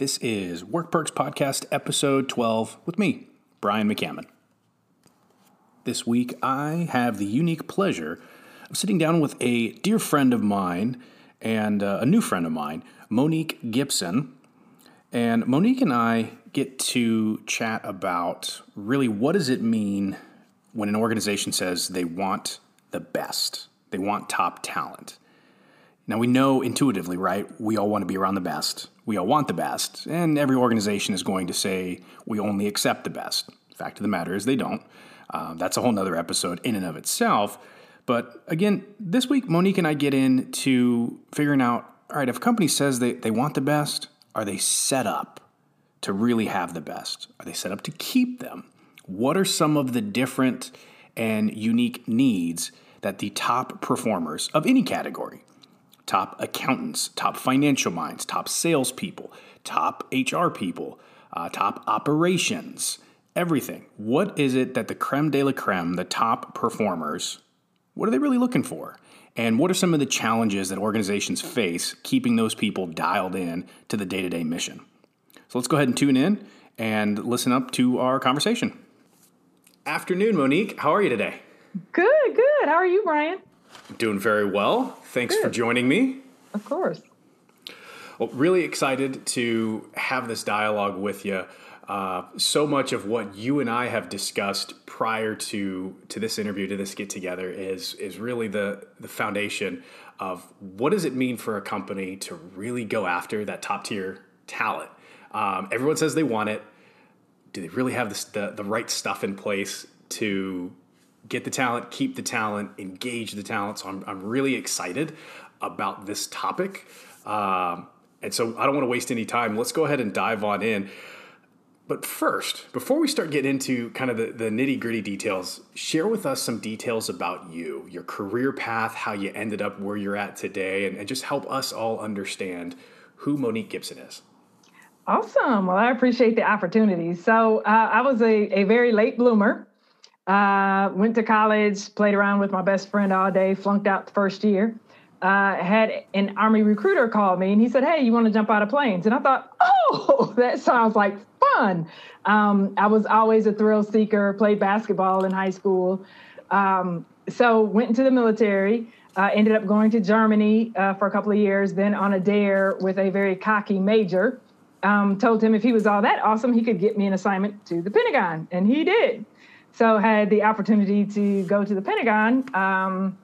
This is Work Perks Podcast, episode 12, with me, Brian McCammon. This week, I have the unique pleasure of sitting down with a dear friend of mine and uh, a new friend of mine, Monique Gibson. And Monique and I get to chat about really what does it mean when an organization says they want the best, they want top talent. Now, we know intuitively, right? We all want to be around the best. We all want the best. And every organization is going to say we only accept the best. Fact of the matter is, they don't. Uh, that's a whole nother episode in and of itself. But again, this week, Monique and I get into figuring out all right, if a company says they, they want the best, are they set up to really have the best? Are they set up to keep them? What are some of the different and unique needs that the top performers of any category top accountants, top financial minds, top salespeople, top HR people, uh, top operations, everything. What is it that the creme de la creme, the top performers, what are they really looking for? And what are some of the challenges that organizations face keeping those people dialed in to the day to day mission? So let's go ahead and tune in and listen up to our conversation. Afternoon, Monique. How are you today? Good, good. How are you, Brian? Doing very well. Thanks Good. for joining me. Of course. Well, really excited to have this dialogue with you. Uh, so much of what you and I have discussed prior to to this interview, to this get together, is is really the the foundation of what does it mean for a company to really go after that top tier talent. Um, everyone says they want it. Do they really have this, the the right stuff in place to get the talent, keep the talent, engage the talent. So I'm, I'm really excited about this topic. Um, and so I don't want to waste any time. Let's go ahead and dive on in. But first, before we start getting into kind of the, the nitty gritty details, share with us some details about you, your career path, how you ended up where you're at today, and, and just help us all understand who Monique Gibson is. Awesome. Well, I appreciate the opportunity. So uh, I was a, a very late bloomer. Uh, went to college, played around with my best friend all day, flunked out the first year. Uh, had an army recruiter call me and he said, Hey, you want to jump out of planes? And I thought, Oh, that sounds like fun. Um, I was always a thrill seeker, played basketball in high school. Um, so went into the military, uh, ended up going to Germany uh, for a couple of years, then on a dare with a very cocky major. Um, told him if he was all that awesome, he could get me an assignment to the Pentagon, and he did. So had the opportunity to go to the Pentagon. Um,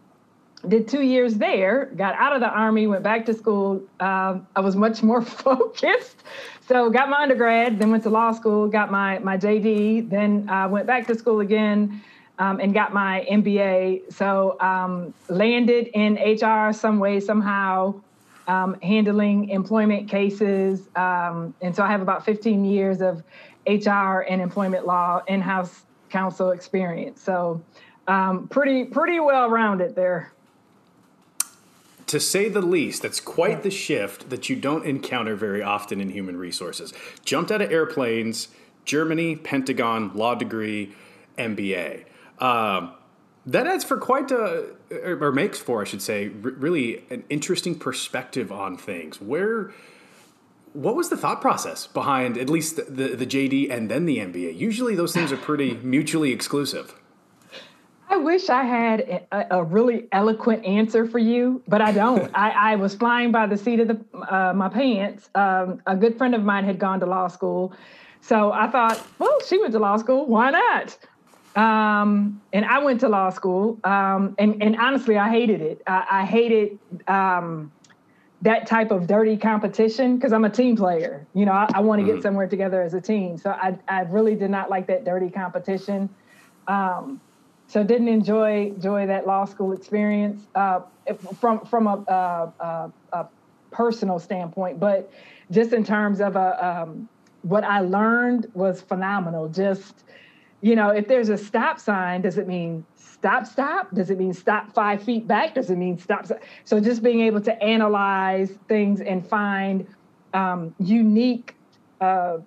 did two years there. Got out of the army. Went back to school. Uh, I was much more focused. So got my undergrad. Then went to law school. Got my my JD. Then uh, went back to school again. Um, and got my MBA. So um, landed in HR some way, somehow, um, handling employment cases. Um, and so I have about 15 years of HR and employment law in-house counsel experience. So um, pretty pretty well rounded there. To say the least, that's quite the shift that you don't encounter very often in human resources. Jumped out of airplanes, Germany, Pentagon, law degree, MBA. Um, that adds for quite a, or makes for, I should say, really an interesting perspective on things. Where what was the thought process behind at least the, the, the JD and then the MBA? Usually those things are pretty mutually exclusive. I wish I had a, a, really eloquent answer for you, but I don't. I, I, was flying by the seat of the, uh, my pants. Um, a good friend of mine had gone to law school. So I thought, well, she went to law school. Why not? Um, and I went to law school. Um, and, and, honestly, I hated it. I, I hated um, that type of dirty competition because I'm a team player. You know, I, I want to mm-hmm. get somewhere together as a team. So I, I really did not like that dirty competition. Um, so didn't enjoy enjoy that law school experience uh, from from a, a, a, a, personal standpoint, but just in terms of a um, what I learned was phenomenal. Just you know, if there's a stop sign, does it mean stop, stop? Does it mean stop five feet back? Does it mean stop? So just being able to analyze things and find um, unique uh,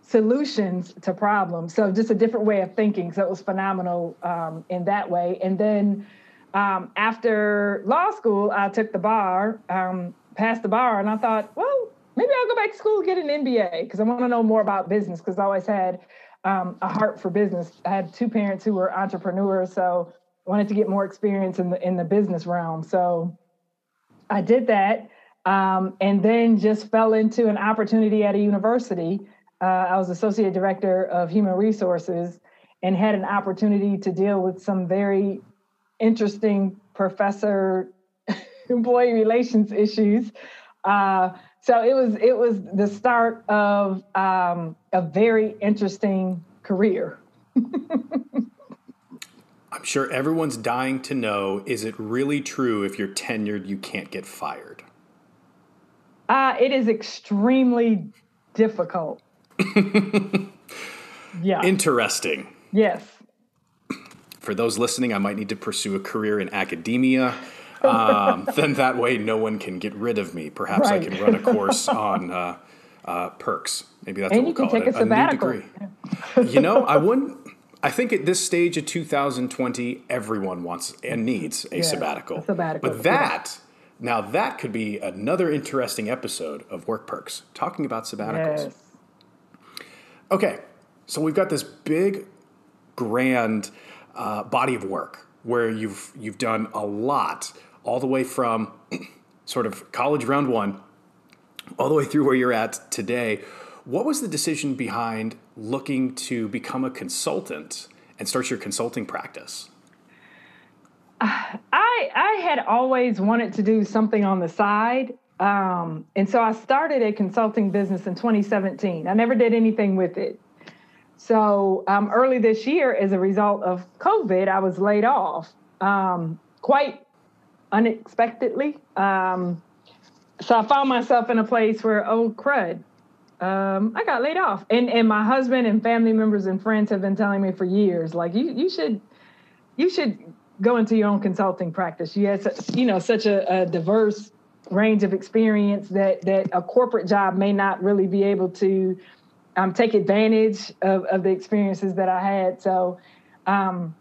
solutions to problems. So just a different way of thinking. So it was phenomenal um, in that way. And then um, after law school, I took the bar, um, passed the bar, and I thought, well, maybe I'll go back to school get an MBA because I want to know more about business because I always had um, a heart for business. I had two parents who were entrepreneurs, so wanted to get more experience in the in the business realm. So I did that, um, and then just fell into an opportunity at a university. Uh, I was associate director of human resources and had an opportunity to deal with some very interesting professor employee relations issues. Uh, so it was it was the start of um, a very interesting career. I'm sure everyone's dying to know is it really true if you're tenured, you can't get fired? Uh, it is extremely difficult. yeah. Interesting. Yes. For those listening, I might need to pursue a career in academia. Um, then that way, no one can get rid of me. Perhaps right. I can run a course on uh, uh, perks. Maybe that's and what we'll call it. A, a, new degree. you know, I wouldn't. I think at this stage of 2020, everyone wants and needs a yeah, sabbatical. A sabbatical. But that, now that could be another interesting episode of Work Perks, talking about sabbaticals. Yes. Okay, so we've got this big, grand uh, body of work where you've you've done a lot, all the way from sort of college round one, all the way through where you're at today. What was the decision behind looking to become a consultant and start your consulting practice? I I had always wanted to do something on the side. Um, and so I started a consulting business in 2017. I never did anything with it. So um, early this year, as a result of COVID, I was laid off um, quite unexpectedly. Um, so I found myself in a place where, oh crud, um, I got laid off. And and my husband and family members and friends have been telling me for years, like you you should you should go into your own consulting practice. You have you know such a, a diverse range of experience that that a corporate job may not really be able to um, take advantage of, of the experiences that I had. So um,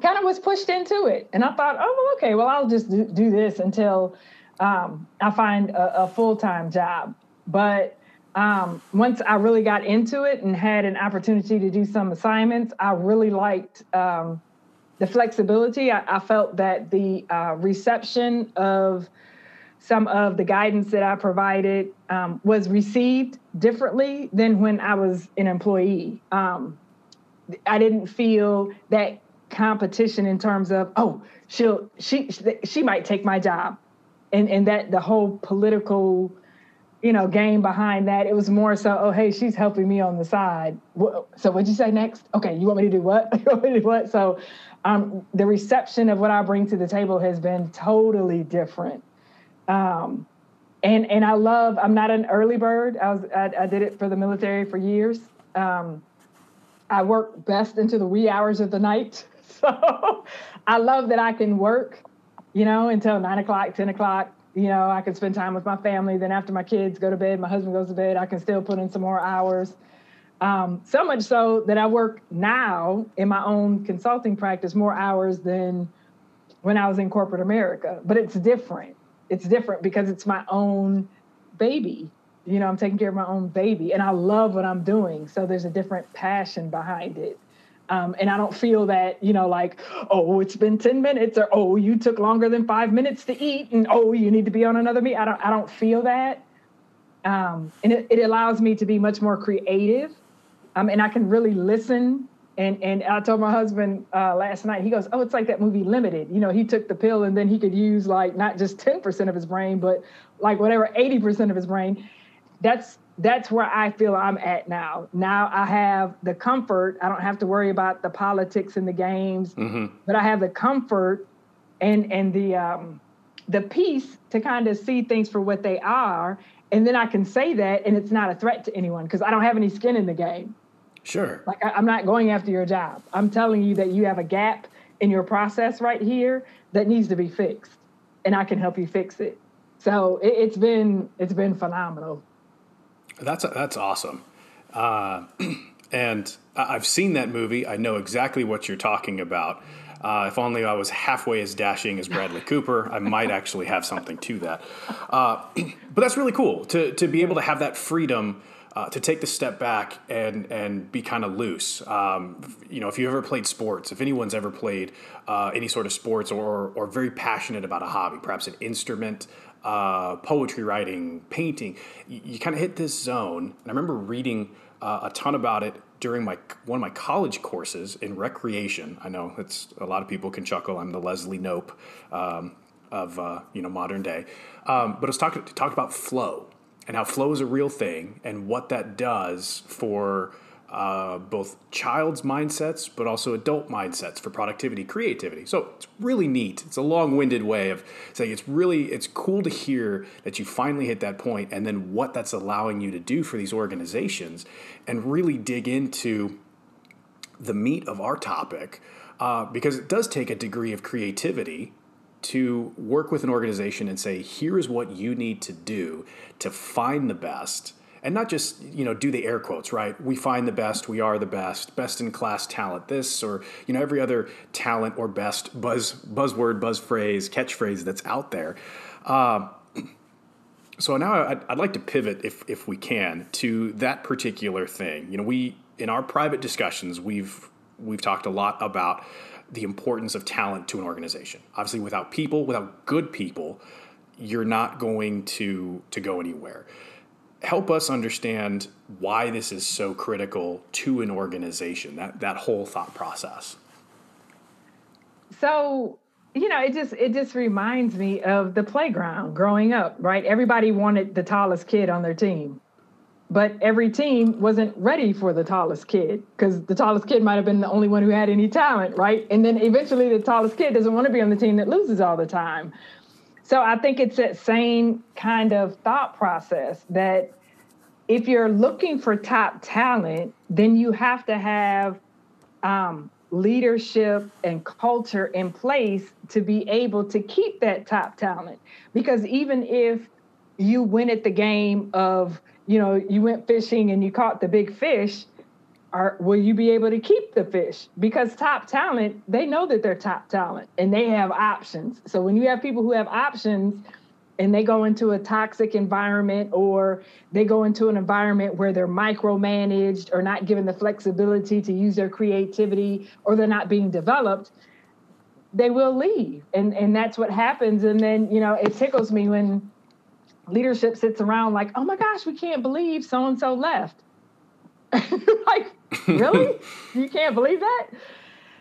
kind of was pushed into it. And I thought, oh, well, okay, well, I'll just do, do this until um, I find a, a full time job. But um, once I really got into it and had an opportunity to do some assignments, I really liked um, the flexibility. I, I, felt that the uh, reception of some of the guidance that I provided um, was received differently than when I was an employee. Um, I didn't feel that competition in terms of oh she'll she she might take my job, and and that the whole political you know, game behind that. It was more so, oh, hey, she's helping me on the side. So what'd you say next? Okay, you want me to do what? you want me to do what? So um, the reception of what I bring to the table has been totally different. Um, and and I love. I'm not an early bird. I was I, I did it for the military for years. Um, I work best into the wee hours of the night. So I love that I can work, you know, until nine o'clock, ten o'clock, you know, I can spend time with my family. Then after my kids go to bed, my husband goes to bed, I can still put in some more hours. Um, so much so that I work now in my own consulting practice more hours than when I was in corporate America. But it's different. It's different because it's my own baby. You know, I'm taking care of my own baby and I love what I'm doing. So there's a different passion behind it. Um, and I don't feel that, you know, like, oh, it's been 10 minutes or oh, you took longer than five minutes to eat and oh, you need to be on another meet. I don't I don't feel that. Um, and it, it allows me to be much more creative. Um, and I can really listen. And and I told my husband uh, last night, he goes, Oh, it's like that movie Limitless. You know, he took the pill and then he could use like not just 10% of his brain, but like whatever 80% of his brain. That's that's where I feel I'm at now. Now I have the comfort. I don't have to worry about the politics and the games, mm-hmm. but I have the comfort and and the um, the peace to kind of see things for what they are, and then I can say that, and it's not a threat to anyone because I don't have any skin in the game. Sure. Like I, I'm not going after your job. I'm telling you that you have a gap in your process right here that needs to be fixed, and I can help you fix it. So it, it's been it's been phenomenal. That's that's awesome. Uh, and I've seen that movie. I know exactly what you're talking about. Uh, if only I was halfway as dashing as Bradley Cooper, I might actually have something to that. Uh, but that's really cool to, to be able to have that freedom uh, to take the step back and and be kind of loose. Um, you know, if you ever played sports, if anyone's ever played uh, any sort of sports or or very passionate about a hobby, perhaps an instrument, uh, poetry writing, painting, you, you kind of hit this zone. And I remember reading uh, a ton about it during my one of my college courses in recreation. I know it's a lot of people can chuckle. I'm the Leslie Knope um, of uh, you know modern day, um, but it's talking talked about flow and how flow is a real thing and what that does for uh, both child's mindsets but also adult mindsets for productivity creativity so it's really neat it's a long-winded way of saying it's really it's cool to hear that you finally hit that point and then what that's allowing you to do for these organizations and really dig into the meat of our topic uh, because it does take a degree of creativity to work with an organization and say, here is what you need to do to find the best. And not just, you know, do the air quotes, right? We find the best, we are the best, best in class talent, this or, you know, every other talent or best buzz buzzword, buzz phrase, catchphrase that's out there. Uh, so now I'd, I'd like to pivot, if, if we can, to that particular thing. You know, we, in our private discussions, we've, we've talked a lot about the importance of talent to an organization. Obviously, without people, without good people, you're not going to to go anywhere. Help us understand why this is so critical to an organization. That that whole thought process. So you know, it just it just reminds me of the playground growing up, right? Everybody wanted the tallest kid on their team but every team wasn't ready for the tallest kid because the tallest kid might have been the only one who had any talent, right? And then eventually the tallest kid doesn't want to be on the team that loses all the time. So I think it's that same kind of thought process that if you're looking for top talent, then you have to have um, leadership and culture in place to be able to keep that top talent. Because even if you win at the game of you know, you went fishing and you caught the big fish, are will you be able to keep the fish? Because top talent, they know that they're top talent and they have options. So when you have people who have options and they go into a toxic environment or they go into an environment where they're micromanaged or not given the flexibility to use their creativity or they're not being developed, they will leave. And and that's what happens. And then, you know, it tickles me when leadership sits around like, oh my gosh, we can't believe so and so left. like, really? you can't believe that?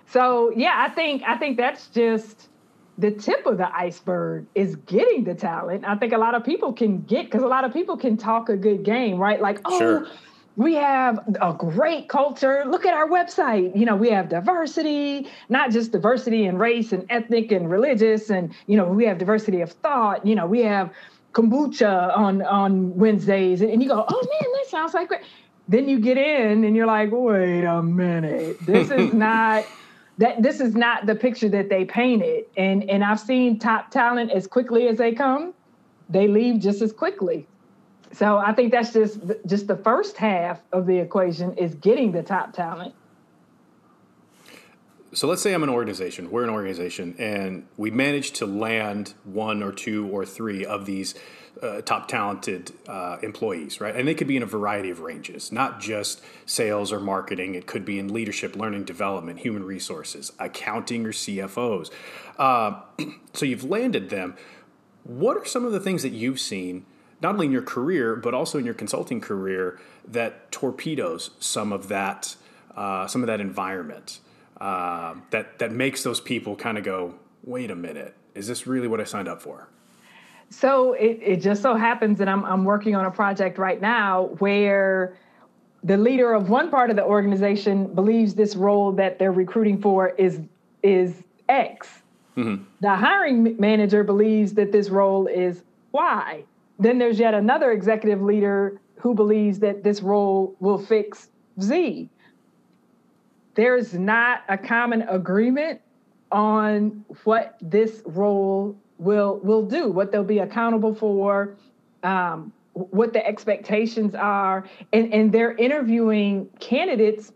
So yeah, I think I think that's just the tip of the iceberg is getting the talent. I think a lot of people can get because a lot of people can talk a good game, right? Like, oh, sure. we have a great culture. Look at our website. You know, we have diversity, not just diversity in race and ethnic and religious, and you know, we have diversity of thought. You know, we have kombucha on on Wednesdays, and, you go, oh man, that sounds like great. Then you get in and you're like, wait a minute, this is not that this is not the picture that they painted. And and I've seen top talent as quickly as they come, they leave just as quickly. So I think that's just just the first half of the equation is getting the top talent so let's say I'm an organization, we're an organization, and we manage to land one or two or three of these uh, top talented uh, employees, right? And they could be in a variety of ranges, not just sales or marketing. It could be in leadership, learning, development, human resources, accounting, or CFOs. Uh, so you've landed them. What are some of the things that you've seen, not only in your career but also in your consulting career, that torpedoes some of that, uh, some of that environment? uh, that that makes those people kind of go, wait a minute, is this really what I signed up for? So it, it just so happens that I'm I'm working on a project right now where the leader of one part of the organization believes this role that they're recruiting for is is X. Mm-hmm. The hiring manager believes that this role is Y. Then there's yet another executive leader who believes that this role will fix Z there's not a common agreement on what this role will will do, what they'll be accountable for, um, what the expectations are, and and they're interviewing candidates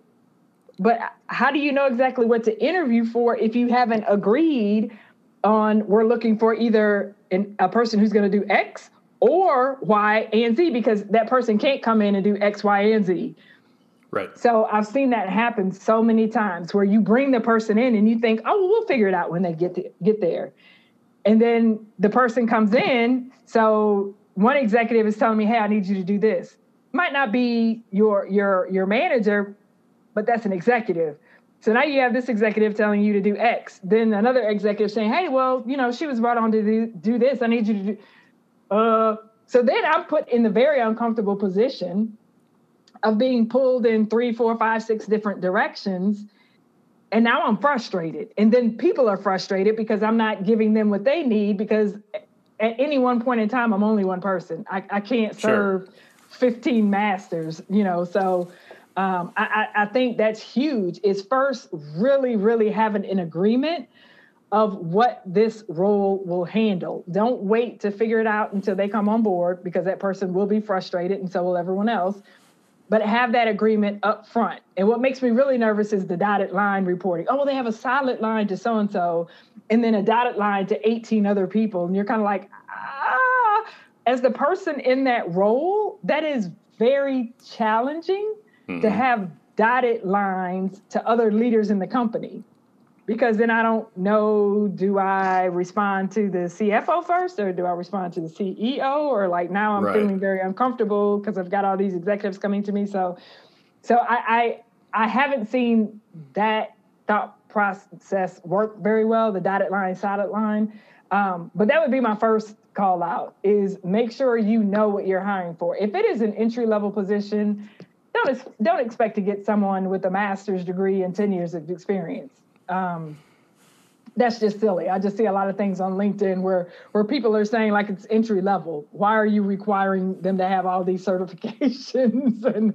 but how do you know exactly what to interview for if you haven't agreed on we're looking for either an, a person who's going to do X or Y and Z because that person can't come in and do X, Y, and Z. Right. So I've seen that happen so many times where you bring the person in and you think, oh, well, figure it out when they get to, get there, and then the person comes in. So one executive is telling me, hey, I need you to do this. Might not be your your your manager, but that's an executive. So now you have this executive telling you to do X. Then another executive saying, hey, well, you know, she was brought on to do, do this. I need you to do. Uh, so then I'm put in the very uncomfortable position of being pulled in three, four, five, six different directions. And now I'm frustrated. And then people are frustrated because I'm not giving them what they need because at any one point in time, I'm only one person. I, I can't serve sure. 15 masters, you know. So um, I, I think that's huge. Is first really, really having an agreement of what this role will handle. Don't wait to figure it out until they come on board because that person will be frustrated and so will everyone else but have that agreement up front. And what makes me really nervous is the dotted line reporting. Oh, well, they have a solid line to so and so, and then a dotted line to 18 other people. And you're kind of like, ah, as the person in that role, that is very challenging mm-hmm. to have dotted lines to other leaders in the company because then I don't know do I respond to the CFO first or do I respond to the CEO or like now I'm right. feeling very uncomfortable because I've got all these executives coming to me. So so I, I I haven't seen that thought process work very well, the dotted line, solid line. Um, but that would be my first call out is make sure you know what you're hiring for. If it is an entry level position, don't don't expect to get someone with a master's degree and 10 years of experience um, that's just silly. I just see a lot of things on LinkedIn where where people are saying like it's entry level. Why are you requiring them to have all these certifications and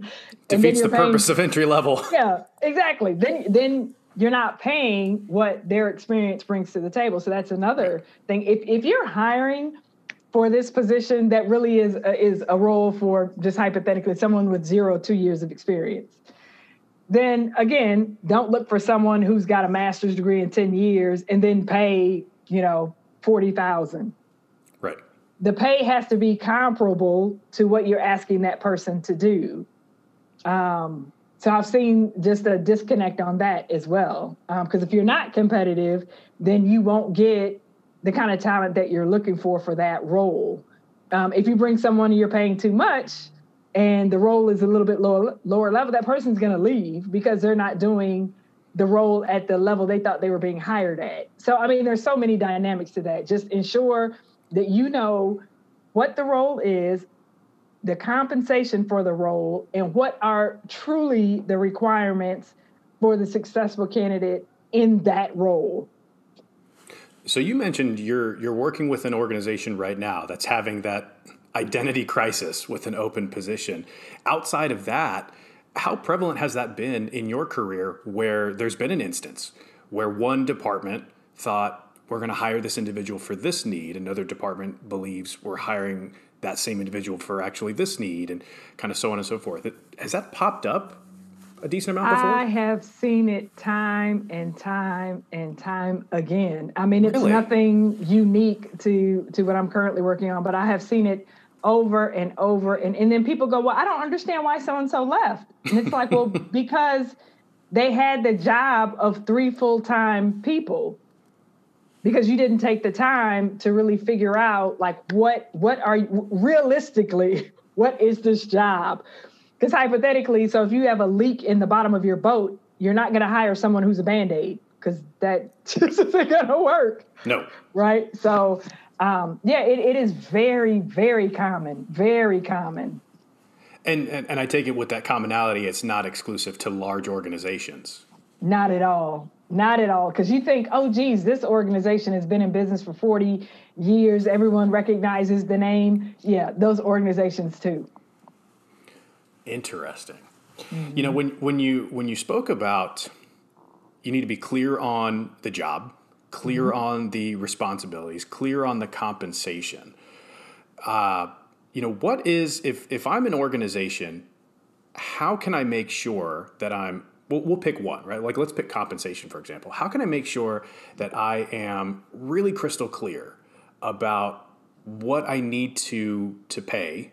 defeats and the paying, purpose of entry level? Yeah, exactly. Then then you're not paying what their experience brings to the table. So that's another thing. If if you're hiring for this position that really is a, is a role for just hypothetically someone with zero two years of experience then again, don't look for someone who's got a master's degree in 10 years and then pay, you know, 40,000. Right. The pay has to be comparable to what you're asking that person to do. Um, so I've seen just a disconnect on that as well. Because um, if you're not competitive, then you won't get the kind of talent that you're looking for for that role. Um, if you bring someone and you're paying too much, and the role is a little bit lower lower level, that person's going to leave because they're not doing the role at the level they thought they were being hired at. So I mean, there's so many dynamics to that. Just ensure that you know what the role is, the compensation for the role, and what are truly the requirements for the successful candidate in that role. So you mentioned you're you're working with an organization right now that's having that identity crisis with an open position. Outside of that, how prevalent has that been in your career where there's been an instance where one department thought we're going to hire this individual for this need, another department believes we're hiring that same individual for actually this need, and kind of so on and so forth. Has that popped up a decent amount before? I have seen it time and time and time again. I mean, it's really? nothing unique to to what I'm currently working on, but I have seen it over and over and, and then people go well i don't understand why so and so left. And it's like well because they had the job of three full-time people. Because you didn't take the time to really figure out like what what are you realistically what is this job? Because hypothetically so if you have a leak in the bottom of your boat you're not going to hire someone who's a band-aid because that just isn't going to work. No. Right? So um, yeah, it, it is very, very common, very common. And, and, and I take it with that commonality, it's not exclusive to large organizations. Not at all. Not at all. Because you think, oh, geez, this organization has been in business for 40 years. Everyone recognizes the name. Yeah, those organizations too. Interesting. Mm-hmm. You know, when, when you when you spoke about you need to be clear on the job, clear mm-hmm. on the responsibilities, clear on the compensation. Uh, you know, what is if if I'm an organization, how can I make sure that I'm we'll, we'll pick one, right? Like let's pick compensation, for example. How can I make sure that I am really crystal clear about what I need to to pay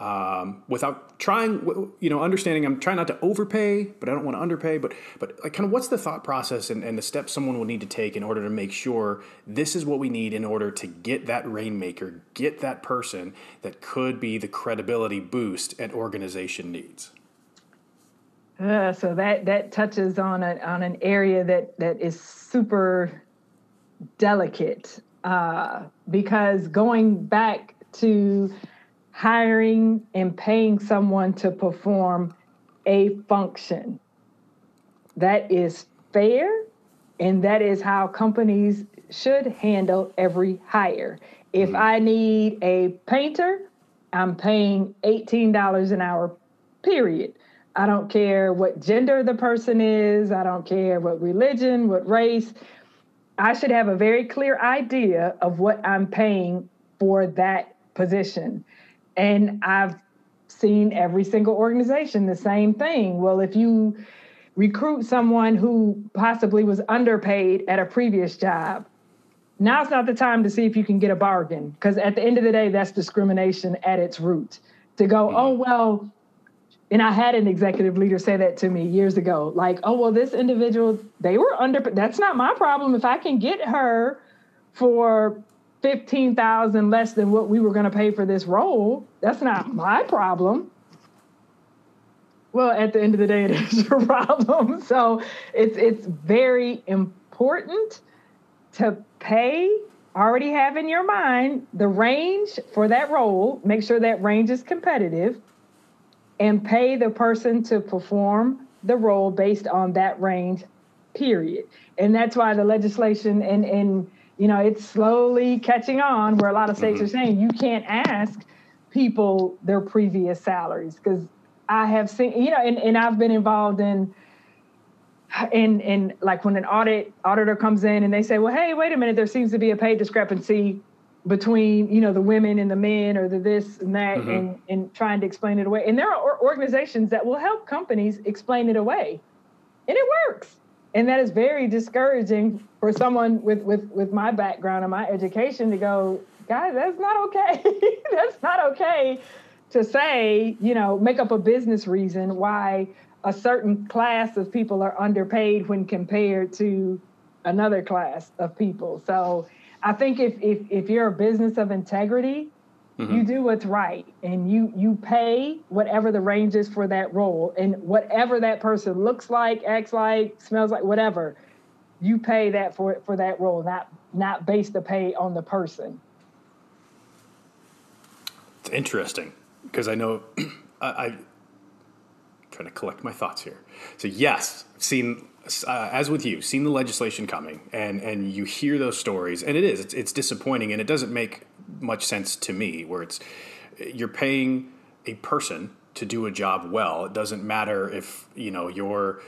um, without trying, you know, understanding I'm trying not to overpay, but I don't want to underpay. But but like, kind of what's the thought process and, and the steps someone will need to take in order to make sure this is what we need in order to get that rainmaker, get that person that could be the credibility boost an organization needs. Uh, so that that touches on a, on an area that that is super delicate uh, because going back to hiring and paying someone to perform a function. That is fair, and that is how companies should handle every hire. If mm-hmm. I need a painter, I'm paying $18 an hour, period. I don't care what gender the person is, I don't care what religion, what race. I should have a very clear idea of what I'm paying for that position. And I've seen every single organization the same thing. Well, if you recruit someone who possibly was underpaid at a previous job, now's not the time to see if you can get a bargain because at the end of the day, that's discrimination at its root. To go, mm-hmm. oh, well, and I had an executive leader say that to me years ago like, oh, well, this individual, they were under, that's not my problem. If I can get her for 15,000 less than what we were going to pay for this role. That's not my problem. Well, at the end of the day, it is your problem. So it's it's very important to pay. Already have in your mind the range for that role. Make sure that range is competitive, and pay the person to perform the role based on that range. Period. And that's why the legislation and and you know, it's slowly catching on where a lot of states mm-hmm. are saying you can't ask people their previous salaries because I have seen, you know, and, and I've been involved in in in like when an audit auditor comes in and they say, well, hey, wait a minute, there seems to be a pay discrepancy between you know the women and the men or the this and that mm-hmm. and and trying to explain it away and there are organizations that will help companies explain it away and it works and that is very discouraging for someone with with with my background and my education to go guys that's not okay. That's not okay to say you know make up a business reason why a certain class of people are underpaid when compared to another class of people. So i think if if, if you're a business of integrity Mm-hmm. You do what's right and you you pay whatever the range is for that role and whatever that person looks like, acts like, smells like, whatever. You pay that for for that role, not not base the pay on the person. It's interesting because I know I, I trying to collect my thoughts here. So yes, seen uh, as with you, seen the legislation coming, and and you hear those stories, and it is it's, it's disappointing, and it doesn't make much sense to me. Where it's you're paying a person to do a job well. It doesn't matter if you know you're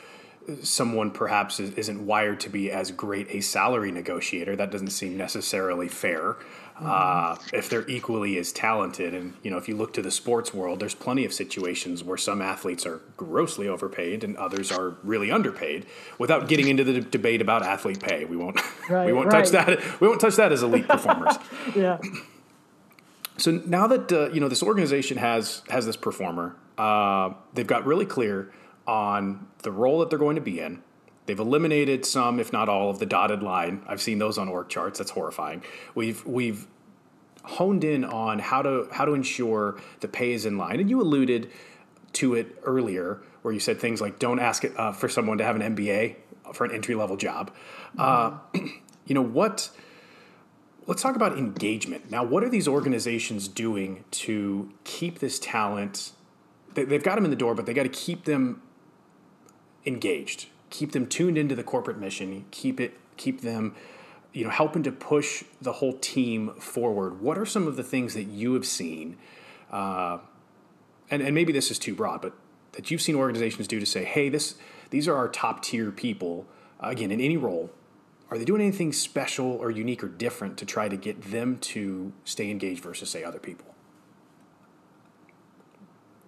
someone perhaps isn't wired to be as great a salary negotiator. That doesn't seem necessarily fair. Uh, if they're equally as talented, and you know, if you look to the sports world, there's plenty of situations where some athletes are grossly overpaid and others are really underpaid. Without getting into the debate about athlete pay, we won't right, we won't right. touch that. We won't touch that as elite performers. yeah. So now that uh, you know this organization has has this performer, uh, they've got really clear on the role that they're going to be in. They've eliminated some, if not all, of the dotted line. I've seen those on org charts. That's horrifying. We've we've honed in on how to how to ensure the pay is in line, and you alluded to it earlier, where you said things like, "Don't ask it, uh, for someone to have an MBA for an entry level job." Mm-hmm. You know what? Let's talk about engagement now. What are these organizations doing to keep this talent? They, they've got them in the door, but they got to keep them engaged keep them tuned into the corporate mission, keep it keep them you know helping to push the whole team forward. What are some of the things that you have seen? Uh, and, and maybe this is too broad, but that you've seen organizations do to say, hey, this these are our top tier people. Again, in any role, are they doing anything special or unique or different to try to get them to stay engaged versus say other people?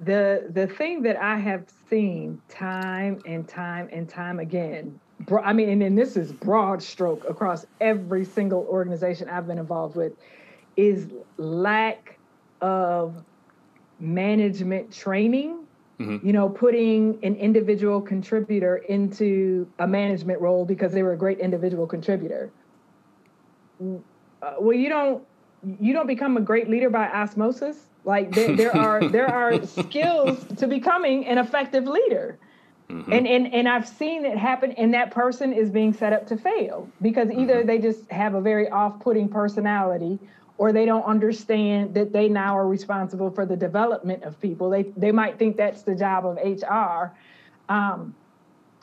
the the thing that I have seen time and time and time again, I mean, and, and this is broad stroke across every single organization I've been involved with, is lack of management training. Mm-hmm. You know, putting an individual contributor into a management role because they were a great individual contributor. Uh, well, you don't you don't become a great leader by osmosis like there, there are there are skills to becoming an effective leader. Mm-hmm. And, and and I've seen it happen, and that person is being set up to fail because either mm-hmm. they just have a very off-putting personality, or they don't understand that they now are responsible for the development of people. They they might think that's the job of HR, um,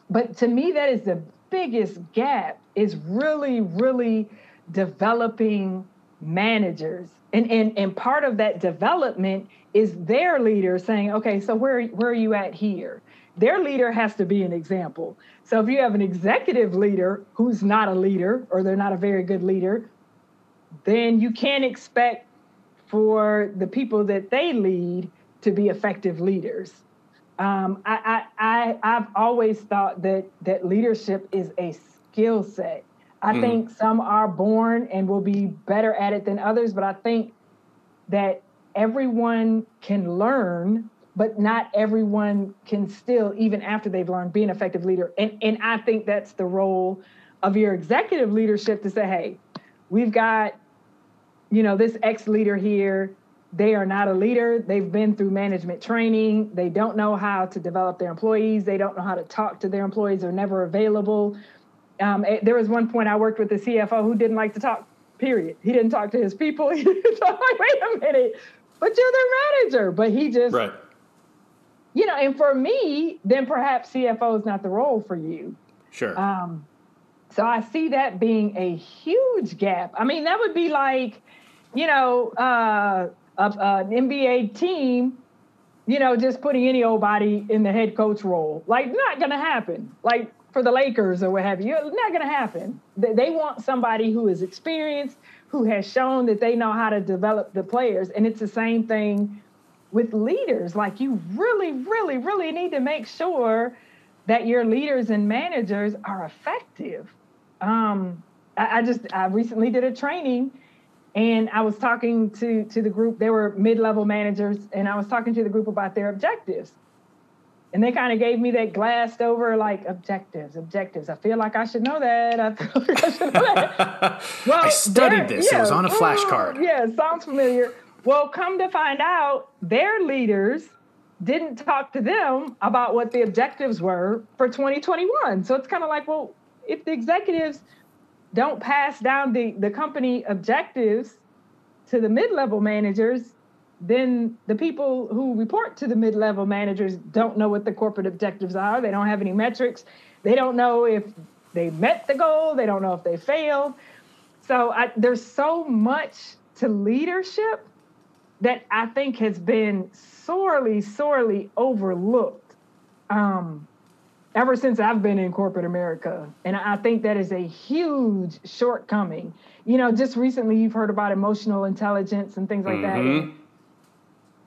but to me, that is the biggest gap. Is really really developing managers and and and part of that development is their leader saying okay so where where are you at here their leader has to be an example so if you have an executive leader who's not a leader or they're not a very good leader then you can't expect for the people that they lead to be effective leaders um, I, I, I, I've always thought that that leadership is a skill set I mm. think some are born and will be better at it than others, but I think that everyone can learn, but not everyone can still, even after they've learned, be an effective leader. And and I think that's the role of your executive leadership to say, hey, we've got, you know, this ex leader here. They are not a leader. They've been through management training. They don't know how to develop their employees. They don't know how to talk to their employees. They're never available. Um, it, there was one point I worked with a CFO who didn't like to talk. Period. He didn't talk to his people. He talk. Like, wait a minute, but you're the manager. But he just, right. you know. And for me, then perhaps CFO is not the role for you. Sure. Um, so I see that being a huge gap. I mean, that would be like, you know, uh, a, an NBA team you know, just putting any old body in the head coach role. Like, not gonna happen. Like, for the Lakers or what have you. Not going to happen. They want somebody who is experienced, who has shown that they know how to develop the players. And it's the same thing with leaders. Like you really, really, really need to make sure that your leaders and managers are effective. Um, I, I just I recently did a training and I was talking to to the group. They were mid-level managers, and I was talking to the group about their objectives and they kind of gave me that glassed over like objectives, objectives. I feel like I should know that. I feel like I should know that. well, I studied this. Yeah, it was on a flashcard. yeah, sounds familiar. Well, come to find out, their leaders didn't talk to them about what the objectives were for 2021. So it's kind of like, well, if the executives don't pass down the, the company objectives to the mid-level managers, then the people who report to the mid-level managers don't know what the corporate objectives are. They don't have any metrics. They don't know if they met the goal. They don't know if they failed. So I, there's so much to leadership that I think has been sorely, sorely overlooked um, ever since I've been in corporate America. And I think that is a huge shortcoming. You know, just recently you've heard about emotional intelligence and things like mm-hmm. that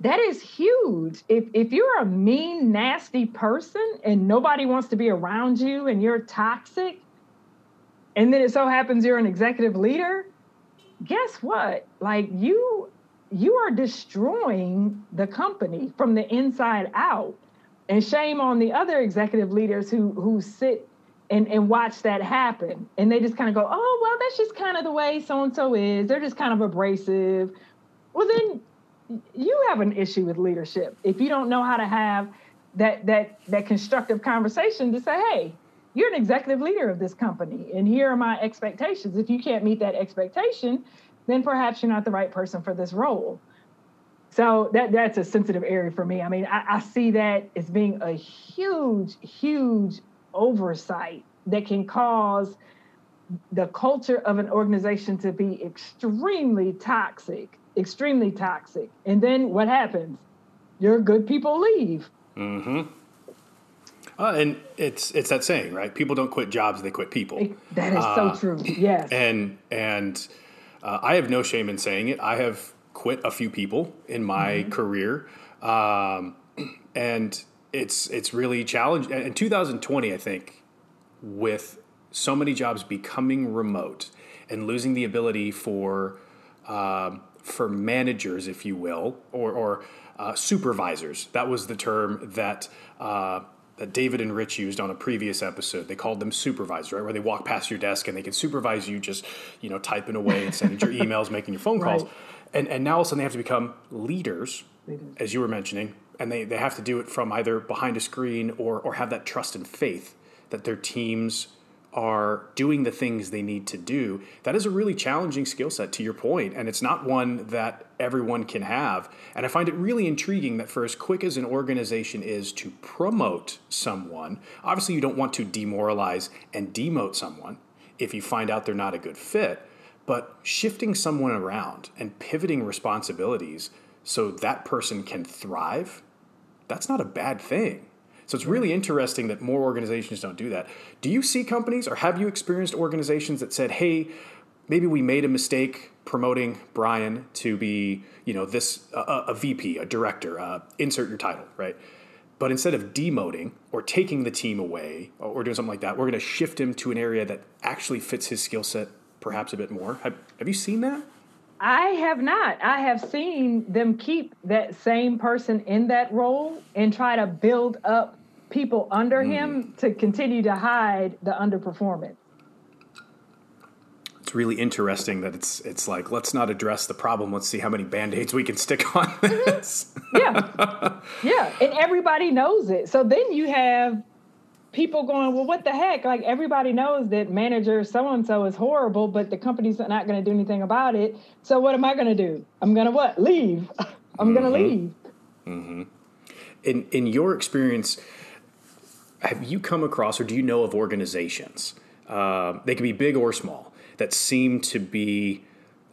that is huge. If if you're a mean, nasty person and nobody wants to be around you and you're toxic, and then it so happens you're an executive leader, guess what? Like you you are destroying the company from the inside out. And shame on the other executive leaders who who sit and, and watch that happen. And they just kind of go, oh, well, that's just kind of the way so and so is. They're just kind of abrasive. Well, then you have an issue with leadership if you don't know how to have that that that constructive conversation to say hey you're an executive leader of this company and here are my expectations if you can't meet that expectation then perhaps you're not the right person for this role so that that's a sensitive area for me i mean i, I see that as being a huge huge oversight that can cause the culture of an organization to be extremely toxic extremely toxic. And then what happens? Your good people leave. Mm-hmm. Uh, and it's it's that saying, right? People don't quit jobs; they quit people. That is uh, so true. Yes. And and uh, I have no shame in saying it. I have quit a few people in my mm-hmm. career. Um, and it's it's really challenging. In 2020, I think, with so many jobs becoming remote and losing the ability for um, for managers, if you will, or, or uh, supervisors. That was the term that. Uh, that David and Rich used on a previous episode. They called them supervisors, right? Where they walk past your desk and they can supervise you just, you know, typing away and sending your emails, making your phone calls. Right. And, and now all of a sudden they have to become leaders, leaders, as you were mentioning, and they, they have to do it from either behind a screen or, or have that trust and faith that their teams are doing the things they need to do, that is a really challenging skill set to your point, and it's not one that everyone can have. And I find it really intriguing that for as quick as an organization is to promote someone, obviously you don't want to demoralize and demote someone if you find out they're not a good fit, but shifting someone around and pivoting responsibilities so that person can thrive, that's not a bad thing. So it's really interesting that more organizations don't do that. Do you see companies or have you experienced organizations that said, "Hey, maybe we made a mistake promoting Brian to be, you know, this a VP, a director, uh, insert your title, right? But instead of demoting or taking the team away or doing something like that, we're going to shift him to an area that actually fits his skill set perhaps a bit more. Have, have you seen that? I have not. I have seen them keep that same person in that role and try to build up people under mm. him to continue to hide the underperformance. It's really interesting that it's it's like let's not address the problem. Let's see how many band-aids we can stick on this. yeah. Yeah, and everybody knows it. So then you have people going, well, what the heck? Like everybody knows that manager so and so is horrible, but the company's not going to do anything about it. So what am I going to do? I'm going to what? Leave. I'm mm-hmm. going to leave. Mm-hmm. In in your experience, have you come across or do you know of organizations? Uh, they can be big or small that seem to be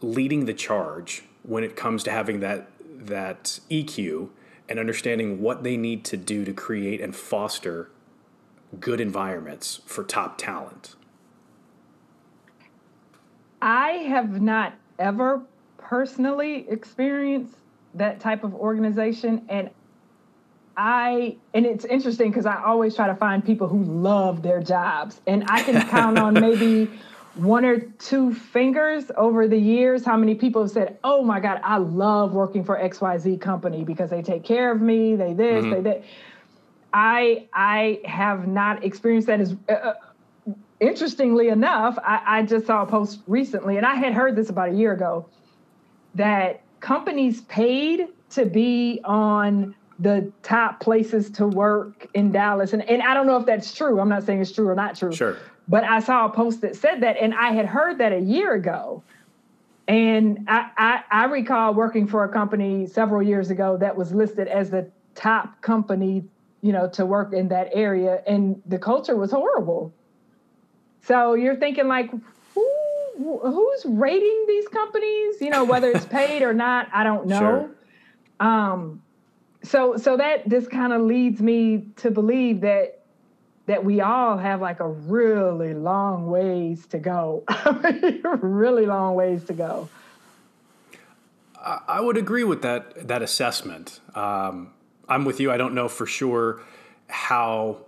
leading the charge when it comes to having that that EQ and understanding what they need to do to create and foster good environments for top talent? I have not ever personally experienced that type of organization. And I, and it's interesting because I always try to find people who love their jobs. And I can count on maybe one or two fingers over the years how many people have said, Oh my God, I love working for XYZ company because they take care of me, they this, mm-hmm. they that. I I have not experienced that as uh, uh, interestingly enough, I, I just saw a post recently, and I had heard this about a year ago, that companies paid to be on the top places to work in Dallas. And, and I don't know if that's true. I'm not saying it's true or not true. Sure. But I saw a post that said that, and I had heard that a year ago. And I, I, I recall working for a company several years ago that was listed as the top company you know, to work in that area. And the culture was horrible. So you're thinking like, who who's rating these companies? You know, whether it's paid or not, I don't know. Sure. Um, so so that this kind of leads me to believe that that we all have like a really long ways to go. really long ways to go. I would agree with that that assessment. Um, I'm with you. I don't know for sure how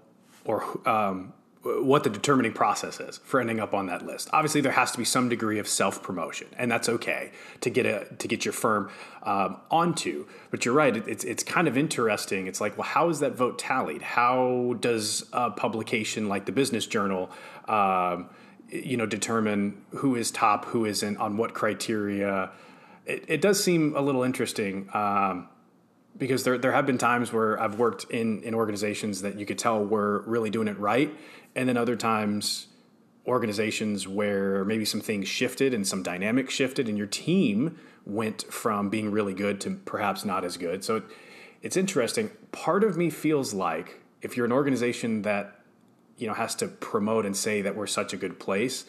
or um, what the determining process is for ending up on that list. Obviously, there has to be some degree of self promotion, and that's okay to get a to get your firm um, onto. But you're right; it's it's kind of interesting. It's like, well, how is that vote tallied? How does a publication like the Business Journal, um, you know, determine who is top, who isn't, on what criteria? It, it does seem a little interesting. Um, because there there have been times where I've worked in in organizations that you could tell were really doing it right, and then other times organizations where maybe some things shifted and some dynamics shifted, and your team went from being really good to perhaps not as good. So it, it's interesting. Part of me feels like if you're an organization that you know has to promote and say that we're such a good place,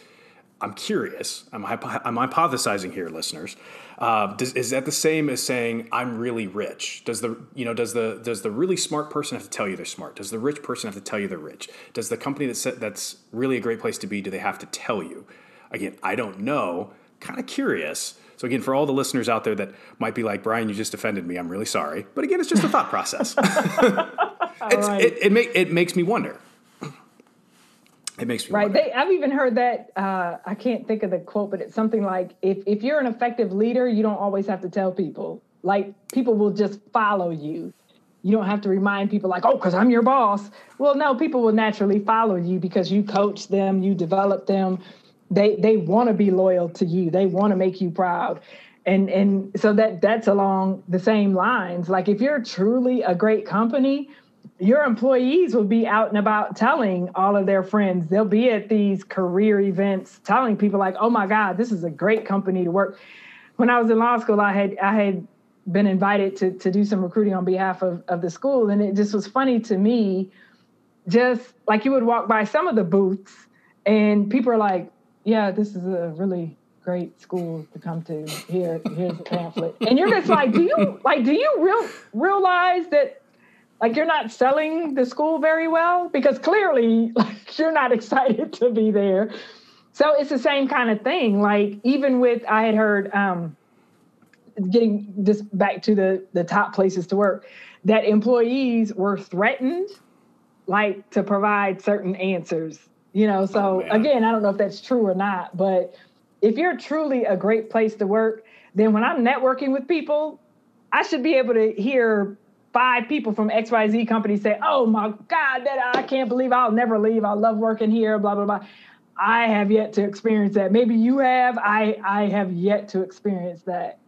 I'm curious. I'm, hypo- I'm hypothesizing here, listeners. Uh, does, is that the same as saying I'm really rich? Does the you know does the does the really smart person have to tell you they're smart? Does the rich person have to tell you they're rich? Does the company that's that's really a great place to be do they have to tell you? Again, I don't know. Kind of curious. So again, for all the listeners out there that might be like, Brian, you just offended me. I'm really sorry. But again, it's just a thought process. right. it, it, make, it makes me wonder. It makes me right. Wonder. They, I've even heard that. Uh, I can't think of the quote, but it's something like, "If if you're an effective leader, you don't always have to tell people. Like people will just follow you. You don't have to remind people like, oh, because I'm your boss. Well, no, people will naturally follow you because you coach them, you develop them. They they want to be loyal to you. They want to make you proud." And and so that that's along the same lines. Like if you're truly a great company, your employees will be out and about telling all of their friends. They'll be at these career events telling people like, "Oh my God, this is a great company to work." When I was in law school, I had I had been invited to to do some recruiting on behalf of of the school, and it just was funny to me. Just like you would walk by some of the booths, and people are like, "Yeah, this is a really great school to come to. Here, here's a pamphlet," and you're just like, "Do you like? Do you real realize that?" Like you're not selling the school very well because clearly like you're not excited to be there. So it's the same kind of thing. Like even with i had heard um getting this back to the the top places to work that employees were threatened like to provide certain answers you know? So oh, again i don't know if that's true or not but if you're truly a great place to work then when i'm networking with people i should be able to hear five people from XYZ company say, Oh my God, that I can't believe I'll never leave. I love working here, blah, blah, blah. I have yet to experience that. Maybe you have. I, I have yet to experience that.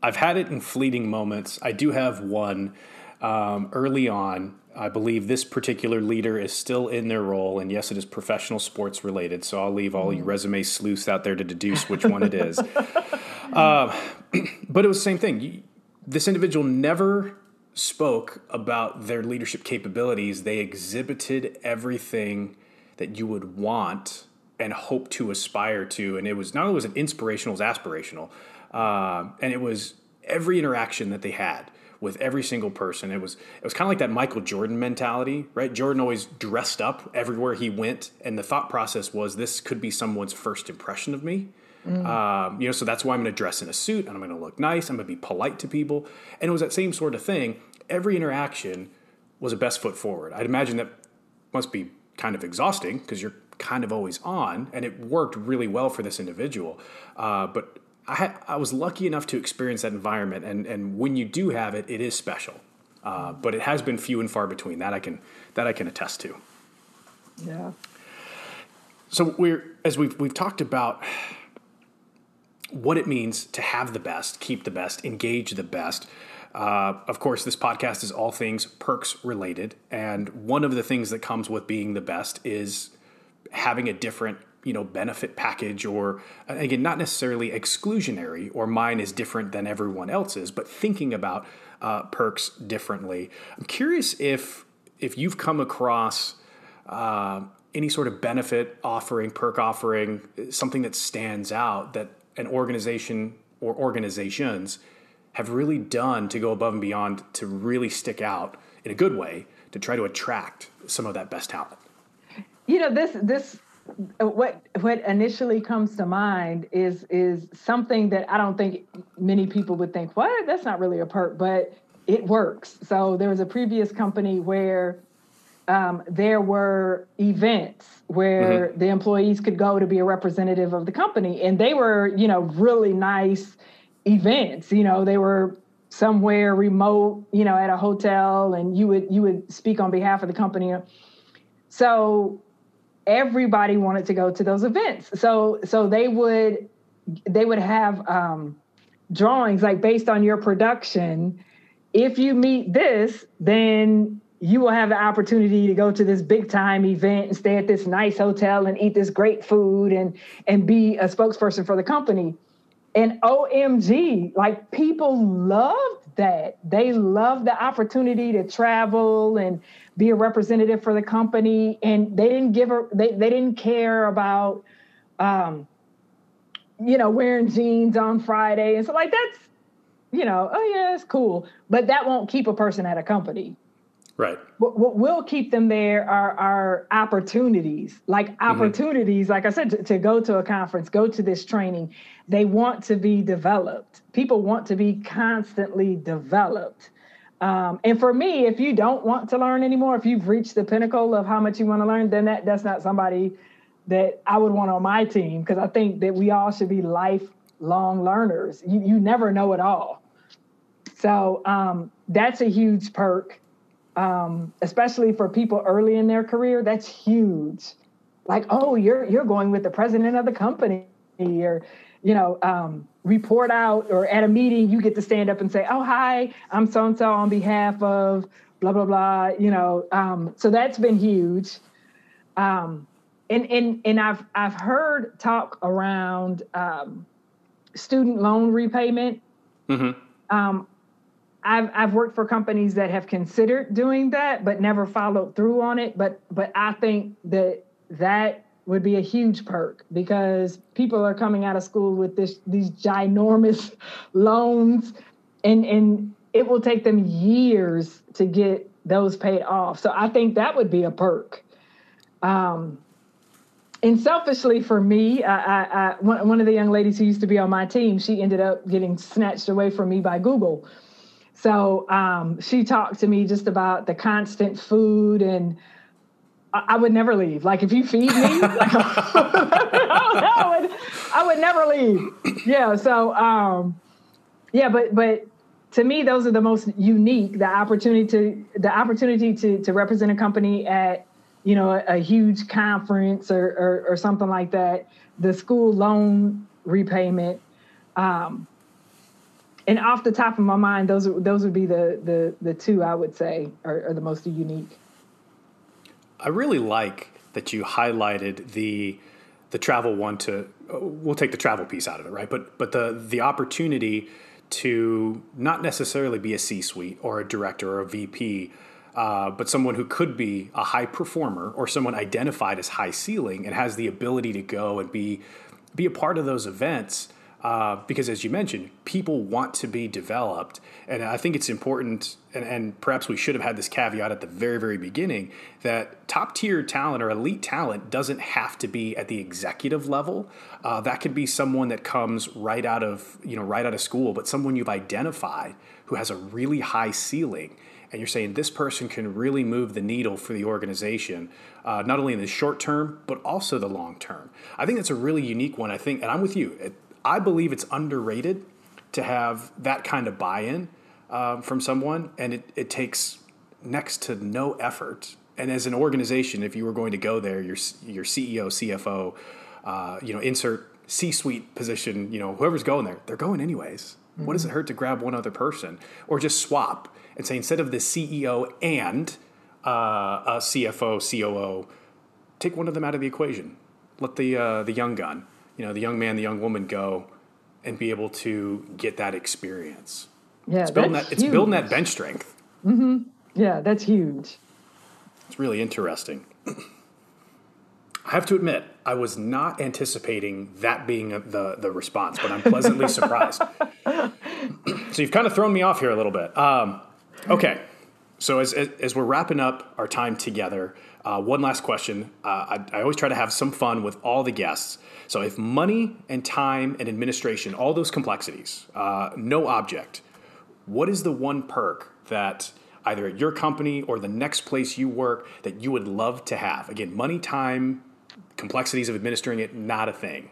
I've had it in fleeting moments. I do have one um, early on. I believe this particular leader is still in their role, and yes, it is professional sports related. So I'll leave all mm. you resume sleuths out there to deduce which one it is. Uh, but it was the same thing. This individual never spoke about their leadership capabilities, they exhibited everything that you would want and hope to aspire to. And it was not only was it inspirational, it was aspirational. Uh, and it was every interaction that they had with every single person. It was it was kind of like that Michael Jordan mentality, right? Jordan always dressed up everywhere he went, and the thought process was this could be someone's first impression of me. Mm. Um, you know, so that's why I'm going to dress in a suit and I'm going to look nice. I'm going to be polite to people. And it was that same sort of thing. Every interaction was a best foot forward. I'd imagine that must be kind of exhausting because you're kind of always on, and it worked really well for this individual. Uh, but I, had, I was lucky enough to experience that environment, and, and when you do have it, it is special. Uh, but it has been few and far between. That I can that I can attest to. Yeah. So we're as we've we've talked about what it means to have the best, keep the best, engage the best. Uh, of course, this podcast is all things perks related, and one of the things that comes with being the best is having a different you know benefit package or again not necessarily exclusionary or mine is different than everyone else's but thinking about uh, perks differently i'm curious if if you've come across uh, any sort of benefit offering perk offering something that stands out that an organization or organizations have really done to go above and beyond to really stick out in a good way to try to attract some of that best talent you know this this uh, what what initially comes to mind is is something that I don't think many people would think, what? That's not really a perk, but it works. So there was a previous company where um, there were events where mm-hmm. the employees could go to be a representative of the company, and they were, you know, really nice events. You know, they were somewhere remote, you know, at a hotel, and you would you would speak on behalf of the company. So everybody wanted to go to those events. So so they would they would have um, drawings like based on your production. If you meet this, then you will have the opportunity to go to this big time event and stay at this nice hotel and eat this great food and and be a spokesperson for the company. And OMG, like people loved that. They loved the opportunity to travel and be a representative for the company. And they didn't give her, they, they didn't care about, um, you know, wearing jeans on Friday. And so, like, that's, you know, oh, yeah, it's cool. But that won't keep a person at a company. Right. What, what will keep them there are, are opportunities, like mm-hmm. opportunities, mm-hmm. like I said, to, to go to a conference, go to this training. They want to be developed. People want to be constantly developed. Um, and for me, if you don't want to learn anymore, if you've reached the pinnacle of how much you want to learn, then that, that's not somebody that I would want on my team because I think that we all should be lifelong learners. You, you never know it all. So um, that's a huge perk, um, especially for people early in their career. That's huge. Like, oh, you're you're going with the president of the company, or you know, um, report out, or at a meeting, you get to stand up and say, oh, hi, I'm so and so on behalf of blah blah blah. You know, um, so that's been huge. Um, and and and I've I've heard talk around um, student loan repayment. Mm-hmm. Um, I've I've worked for companies that have considered doing that but never followed through on it. But but I think that that would be a huge perk because people are coming out of school with this these ginormous loans and and it will take them years to get those paid off. So I think that would be a perk. Um, and selfishly for me, I, I, I, one, one of the young ladies who used to be on my team, she ended up getting snatched away from me by Google so um, she talked to me just about the constant food and I, I would never leave. Like if you feed me, like, I, would, I would never leave. Yeah. So um, yeah, but but to me, those are the most unique. The opportunity to the opportunity to to represent a company at you know a, a huge conference or, or, or something like that. The school loan repayment. Um, and off the top of my mind, those those would be the the the two I would say are, are the most unique. I really like that you highlighted the the travel one to we'll take the travel piece out of it, right? But but the the opportunity to not necessarily be a C-suite or a director or a VP, uh, but someone who could be a high performer or someone identified as high ceiling and has the ability to go and be be a part of those events uh, because as you mentioned, people want to be developed. And I think it's important, and, and, perhaps we should have had this caveat at the very, very beginning, that top tier talent or elite talent doesn't have to be at the executive level. Uh, that could be someone that comes right out of, you know, right out of school, but someone you've identified who has a really high ceiling and you're saying this person can really move the needle for the organization, uh, not only in the short term, but also the long term. I think that's a really unique one. I think, and I'm with you. I believe it's underrated to have that kind of buy-in um, from someone, and it, it takes next to no effort. And as an organization, if you were going to go there, your your CEO, CFO, uh, you know, insert C-suite position, you know, whoever's going there, they're going anyways. Mm-hmm. What does it hurt to grab one other person or just swap and say instead of the CEO and uh, a CFO, COO, take one of them out of the equation. Let the uh, the young gun you know the young man, the young woman go and be able to get that experience. Yeah, it's building that. It's huge. building that bench strength. Mm-hmm. Yeah, that's huge. It's really interesting. I have to admit, I was not anticipating that being the the response, but I'm pleasantly surprised. so you've kind of thrown me off here a little bit. Um, okay, so as, as, as we're wrapping up our time together, uh, one last question. Uh, I, I, always try to have some fun with all the guests. So, if money and time and administration, all those complexities, uh, no object, what is the one perk that either at your company or the next place you work that you would love to have? Again, money, time, complexities of administering it, not a thing.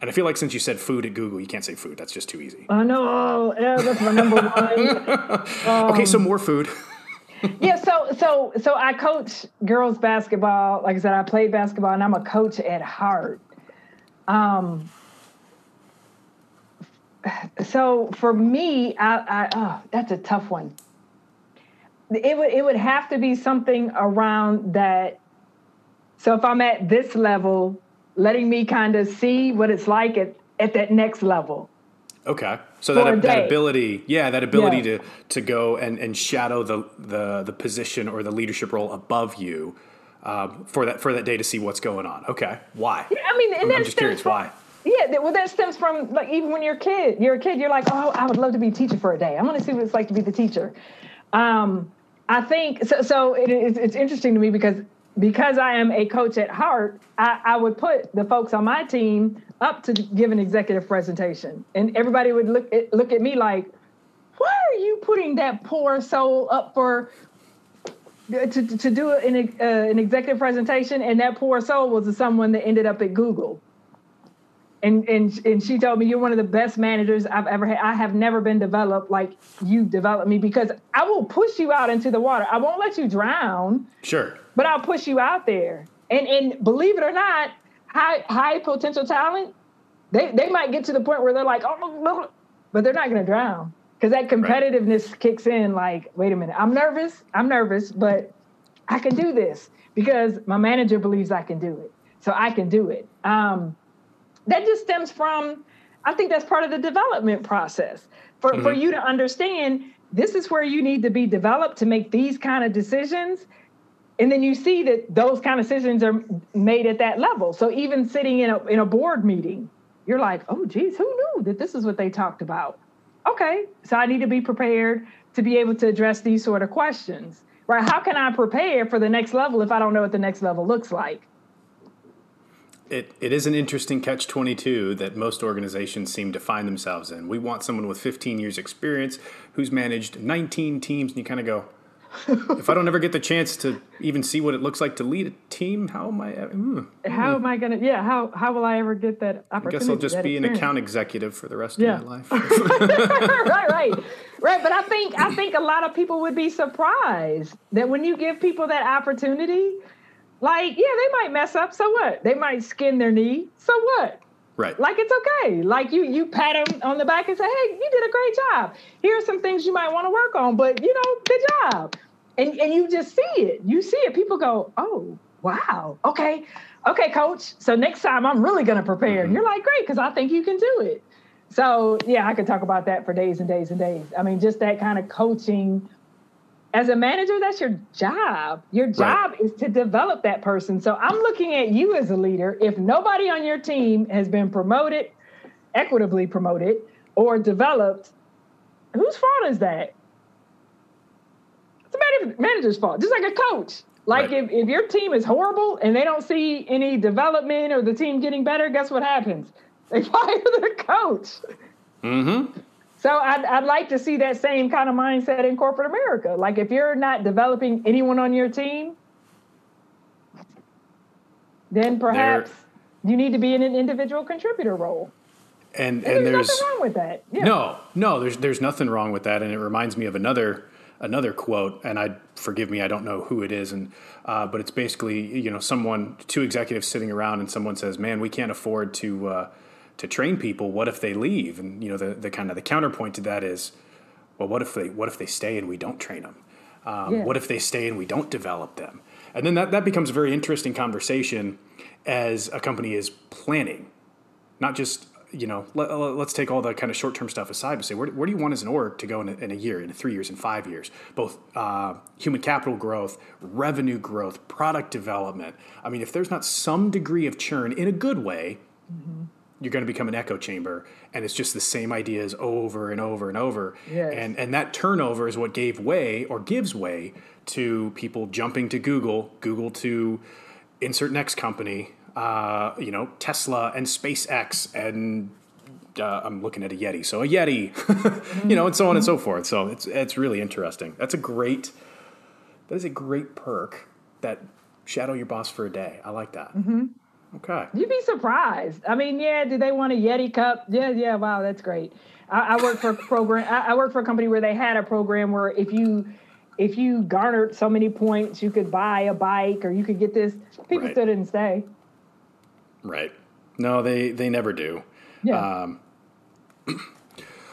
And I feel like since you said food at Google, you can't say food. That's just too easy. I know. Yeah, that's my number one. Um, okay, so more food. yeah, so so so I coach girls basketball. Like I said, I played basketball, and I'm a coach at heart. Um. So for me, I, I oh, that's a tough one. It would it would have to be something around that. So if I'm at this level, letting me kind of see what it's like at, at that next level. Okay. So that, that ability, yeah, that ability yeah. to to go and, and shadow the, the the position or the leadership role above you um, for that for that day to see what's going on. Okay, why? Yeah, I mean, and I'm, I'm just curious from, why. Yeah, well, that stems from like even when you're a kid, you're a kid, you're like, oh, I would love to be a teacher for a day. I want to see what it's like to be the teacher. Um, I think so. So it, it's, it's interesting to me because because I am a coach at heart, I, I, would put the folks on my team up to give an executive presentation, and everybody would look at, look at me like, "Why are you putting that poor soul up for to, to do an, uh, an executive presentation?" And that poor soul was someone that ended up at Google and and and she told me you're one of the best managers I've ever had. I have never been developed like you've developed me because I will push you out into the water. I won't let you drown. Sure. But I'll push you out there. And and believe it or not, high high potential talent, they they might get to the point where they're like, oh, but they're not going to drown because that competitiveness right. kicks in. Like, wait a minute, I'm nervous. I'm nervous, but I can do this because my manager believes I can do it. So I can do it. Um, that just stems from i think that's part of the development process for, mm-hmm. for you to understand this is where you need to be developed to make these kind of decisions and then you see that those kind of decisions are made at that level so even sitting in a, in a board meeting you're like oh geez who knew that this is what they talked about okay so i need to be prepared to be able to address these sort of questions right how can i prepare for the next level if i don't know what the next level looks like it, it is an interesting catch 22 that most organizations seem to find themselves in. We want someone with 15 years experience who's managed 19 teams and you kind of go, if I don't ever get the chance to even see what it looks like to lead a team, how am I? Mm, how am I going to? Yeah, how how will I ever get that opportunity? I guess I'll just be an account executive for the rest yeah. of my life. right, right, right. But I think I think a lot of people would be surprised that when you give people that opportunity, like, yeah, they might mess up. So what? They might skin their knee. So what? Right. Like it's okay. Like you you pat them on the back and say, "Hey, you did a great job. Here are some things you might want to work on, but you know, good job." And and you just see it. You see it. People go, "Oh, wow. Okay. Okay, coach. So next time I'm really going to prepare." Mm-hmm. And you're like, "Great, cuz I think you can do it." So, yeah, I could talk about that for days and days and days. I mean, just that kind of coaching as a manager, that's your job. Your job right. is to develop that person. So I'm looking at you as a leader. If nobody on your team has been promoted, equitably promoted, or developed, whose fault is that? It's the manager's fault, just like a coach. Like right. if, if your team is horrible and they don't see any development or the team getting better, guess what happens? They fire the coach. Mm-hmm. So I'd, I'd like to see that same kind of mindset in corporate America. Like if you're not developing anyone on your team, then perhaps you need to be in an individual contributor role. And, and, and there's, there's, nothing wrong with that. Yeah. No, no, there's there's nothing wrong with that, and it reminds me of another another quote. And I forgive me, I don't know who it is, and uh, but it's basically you know someone two executives sitting around, and someone says, "Man, we can't afford to." Uh, to train people, what if they leave? And you know, the, the kind of the counterpoint to that is, well, what if they what if they stay and we don't train them? Um, yeah. What if they stay and we don't develop them? And then that, that becomes a very interesting conversation as a company is planning, not just you know, let, us take all the kind of short term stuff aside and say, where, where, do you want as an org to go in a, in a year, in three years, in five years? Both uh, human capital growth, revenue growth, product development. I mean, if there's not some degree of churn in a good way, mm-hmm you're going to become an echo chamber and it's just the same ideas over and over and over yes. and and that turnover is what gave way or gives way to people jumping to google google to insert next company uh, you know tesla and spacex and uh, I'm looking at a Yeti, so a Yeti, you know, and so on and so forth. So it's it's really interesting. That's a great, that is a great perk. That shadow your boss for a day. I like that. Mm-hmm. Okay. You'd be surprised. I mean, yeah, do they want a Yeti cup? Yeah, yeah, wow, that's great. I, I work for a program I, I worked for a company where they had a program where if you if you garnered so many points, you could buy a bike or you could get this. People right. still didn't stay. Right. No, they they never do. Yeah. Um,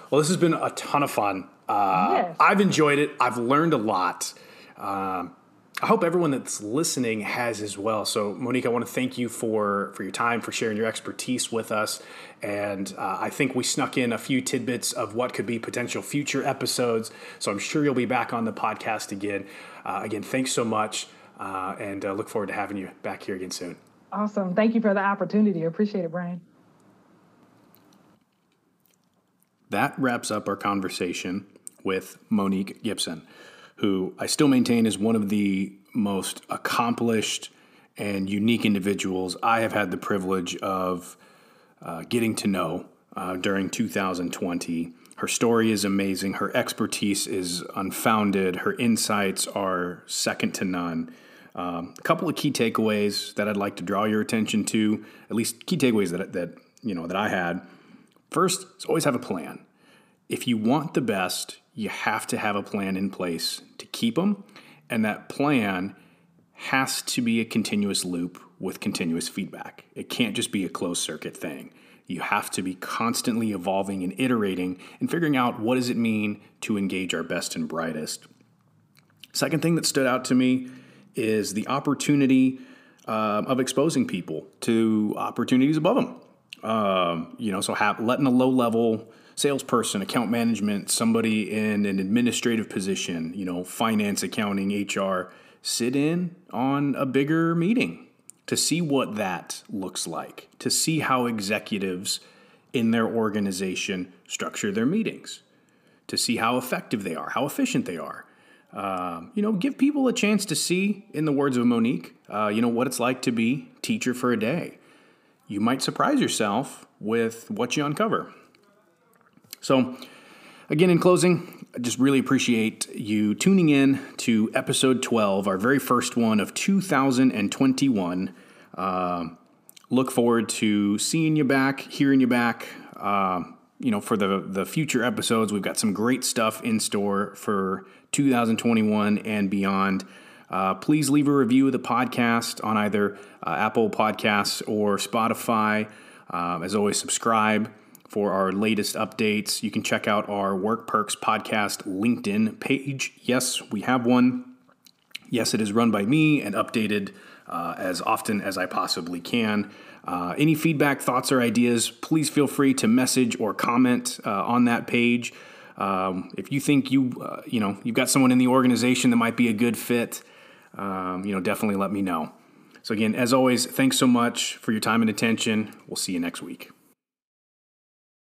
well, this has been a ton of fun. Uh, yes. I've enjoyed it. I've learned a lot. Um, I hope everyone that's listening has as well. So, Monique, I want to thank you for for your time, for sharing your expertise with us, and uh, I think we snuck in a few tidbits of what could be potential future episodes. So, I'm sure you'll be back on the podcast again. Uh, again, thanks so much, uh, and uh, look forward to having you back here again soon. Awesome. Thank you for the opportunity. Appreciate it, Brian. That wraps up our conversation with Monique Gibson who I still maintain is one of the most accomplished and unique individuals I have had the privilege of uh, getting to know uh, during 2020. Her story is amazing. Her expertise is unfounded. Her insights are second to none. Um, a couple of key takeaways that I'd like to draw your attention to, at least key takeaways that, that you know that I had. First, always have a plan. If you want the best, you have to have a plan in place to keep them, and that plan has to be a continuous loop with continuous feedback. It can't just be a closed circuit thing. You have to be constantly evolving and iterating and figuring out what does it mean to engage our best and brightest. Second thing that stood out to me is the opportunity uh, of exposing people to opportunities above them. Um, you know, so have, letting a low level salesperson, account management, somebody in an administrative position, you know, finance, accounting, HR, sit in on a bigger meeting to see what that looks like, to see how executives in their organization structure their meetings, to see how effective they are, how efficient they are. Uh, you know, give people a chance to see, in the words of Monique, uh, you know, what it's like to be teacher for a day. You might surprise yourself with what you uncover. So, again, in closing, I just really appreciate you tuning in to episode 12, our very first one of 2021. Uh, look forward to seeing you back, hearing you back. Uh, you know, for the the future episodes, we've got some great stuff in store for 2021 and beyond. Uh, please leave a review of the podcast on either uh, Apple Podcasts or Spotify. Uh, as always, subscribe for our latest updates. You can check out our Work Perks podcast LinkedIn page. Yes, we have one. Yes, it is run by me and updated uh, as often as I possibly can. Uh, any feedback, thoughts, or ideas, please feel free to message or comment uh, on that page. Um, if you think you, uh, you know, you've got someone in the organization that might be a good fit, um, you know, definitely let me know. So again, as always, thanks so much for your time and attention. We'll see you next week.